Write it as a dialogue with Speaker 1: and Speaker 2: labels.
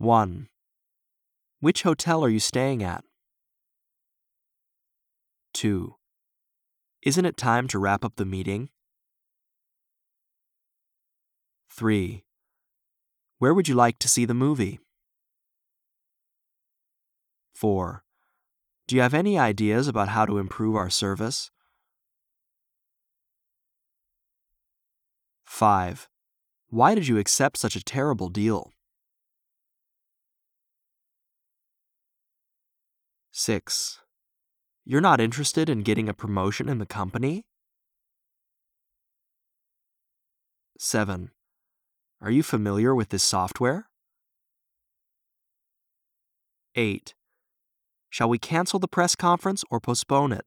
Speaker 1: 1. Which hotel are you staying at? 2. Isn't it time to wrap up the meeting? 3. Where would you like to see the movie? 4. Do you have any ideas about how to improve our service? 5. Why did you accept such a terrible deal? 6. You're not interested in getting a promotion in the company? 7. Are you familiar with this software? 8. Shall we cancel the press conference or postpone it?